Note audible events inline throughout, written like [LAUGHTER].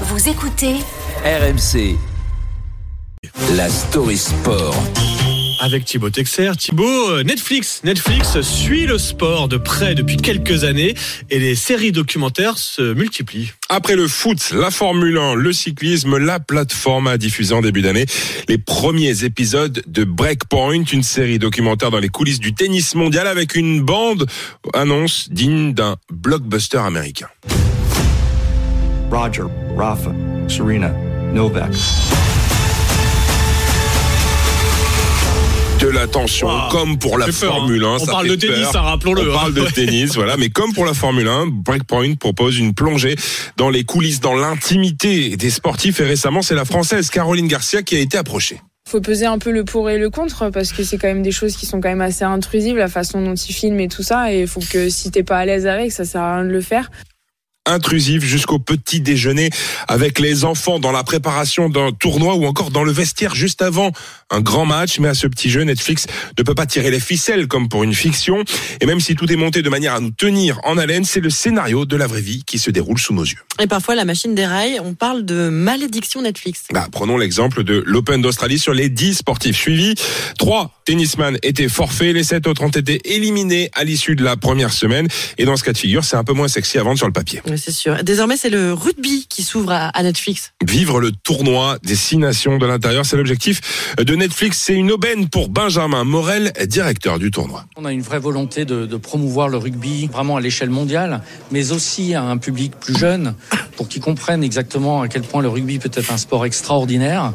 Vous écoutez RMC. La story sport. Avec Thibaut Texer. Thibaut, euh, Netflix. Netflix suit le sport de près depuis quelques années et les séries documentaires se multiplient. Après le foot, la Formule 1, le cyclisme, la plateforme a diffusé en début d'année les premiers épisodes de Breakpoint, une série documentaire dans les coulisses du tennis mondial avec une bande annonce digne d'un blockbuster américain. Roger, Rafa, Serena, Novak. de la tension, Wow. comme pour la peur, Formule 1. hein. On ça parle fait de tennis, hein, rappelons-le, On hein. parle de [LAUGHS] tennis, voilà. Mais comme pour la Formule 1, Breakpoint propose une plongée dans les coulisses, dans l'intimité des sportifs. Et récemment, c'est la Française Caroline Garcia qui a été approchée. faut peser un peu le pour et le contre parce que c'est quand même des choses qui sont quand même assez intrusives, la façon dont ils filment et tout ça. Et il faut que si t'es pas à l'aise avec, ça sert à rien de le faire. Intrusive jusqu'au petit déjeuner avec les enfants dans la préparation d'un tournoi ou encore dans le vestiaire juste avant un grand match. Mais à ce petit jeu, Netflix ne peut pas tirer les ficelles comme pour une fiction. Et même si tout est monté de manière à nous tenir en haleine, c'est le scénario de la vraie vie qui se déroule sous nos yeux. Et parfois, la machine déraille. On parle de malédiction Netflix. Bah, prenons l'exemple de l'Open d'Australie sur les 10 sportifs suivis. Trois tennisman étaient forfaits, les sept autres ont été éliminés à l'issue de la première semaine. Et dans ce cas de figure, c'est un peu moins sexy à vendre sur le papier. Oui, C'est sûr. Désormais, c'est le rugby qui s'ouvre à, à Netflix. vivre le tournoi des six nations de l'intérieur. C'est l'objectif de Netflix. C'est une aubaine pour Benjamin Morel, directeur du tournoi. On a une vraie volonté de, de promouvoir le rugby vraiment à l'échelle mondiale, mais aussi à un public plus jeune, pour qu'ils comprennent exactement à quel point le rugby peut être un sport extraordinaire.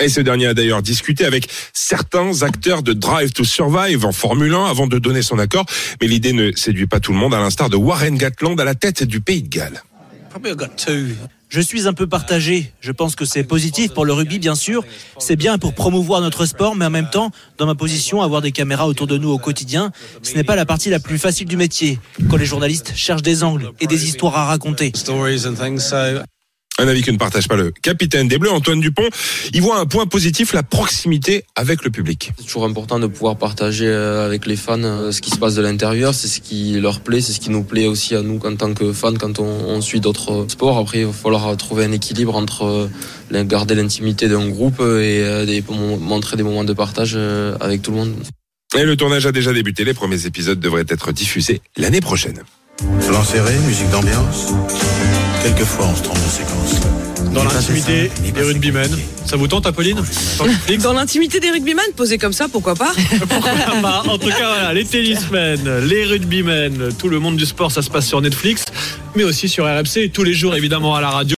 Et ce dernier a d'ailleurs discuté avec certains acteurs de Drive to Survive en Formule 1 avant de donner son accord. Mais l'idée ne séduit pas tout le monde, à l'instar de Warren Gatland à la tête du Pays de Galles. Je suis un peu partagé. Je pense que c'est positif pour le rugby, bien sûr. C'est bien pour promouvoir notre sport, mais en même temps, dans ma position, avoir des caméras autour de nous au quotidien, ce n'est pas la partie la plus facile du métier. Quand les journalistes cherchent des angles et des histoires à raconter. Un avis que ne partage pas le capitaine des Bleus, Antoine Dupont. Il voit un point positif, la proximité avec le public. C'est toujours important de pouvoir partager euh, avec les fans euh, ce qui se passe de l'intérieur. C'est ce qui leur plaît, c'est ce qui nous plaît aussi à nous en tant que fans quand on, on suit d'autres sports. Après, il va falloir trouver un équilibre entre euh, garder l'intimité d'un groupe et, montrer des moments de partage avec tout le monde. Et le tournage a déjà débuté. Les premiers épisodes devraient être diffusés l'année prochaine. Plan serré, musique d'ambiance. Quelquefois, on se trompe de séquence. Dans l'intimité des rugbymen. Ça vous tente, Apolline Dans l'intimité des rugbyman, posé comme ça, pourquoi pas [LAUGHS] Pourquoi pas En tout cas, voilà, les tennismen, les rugbymen, tout le monde du sport, ça se passe sur Netflix, mais aussi sur RMC, tous les jours évidemment à la radio.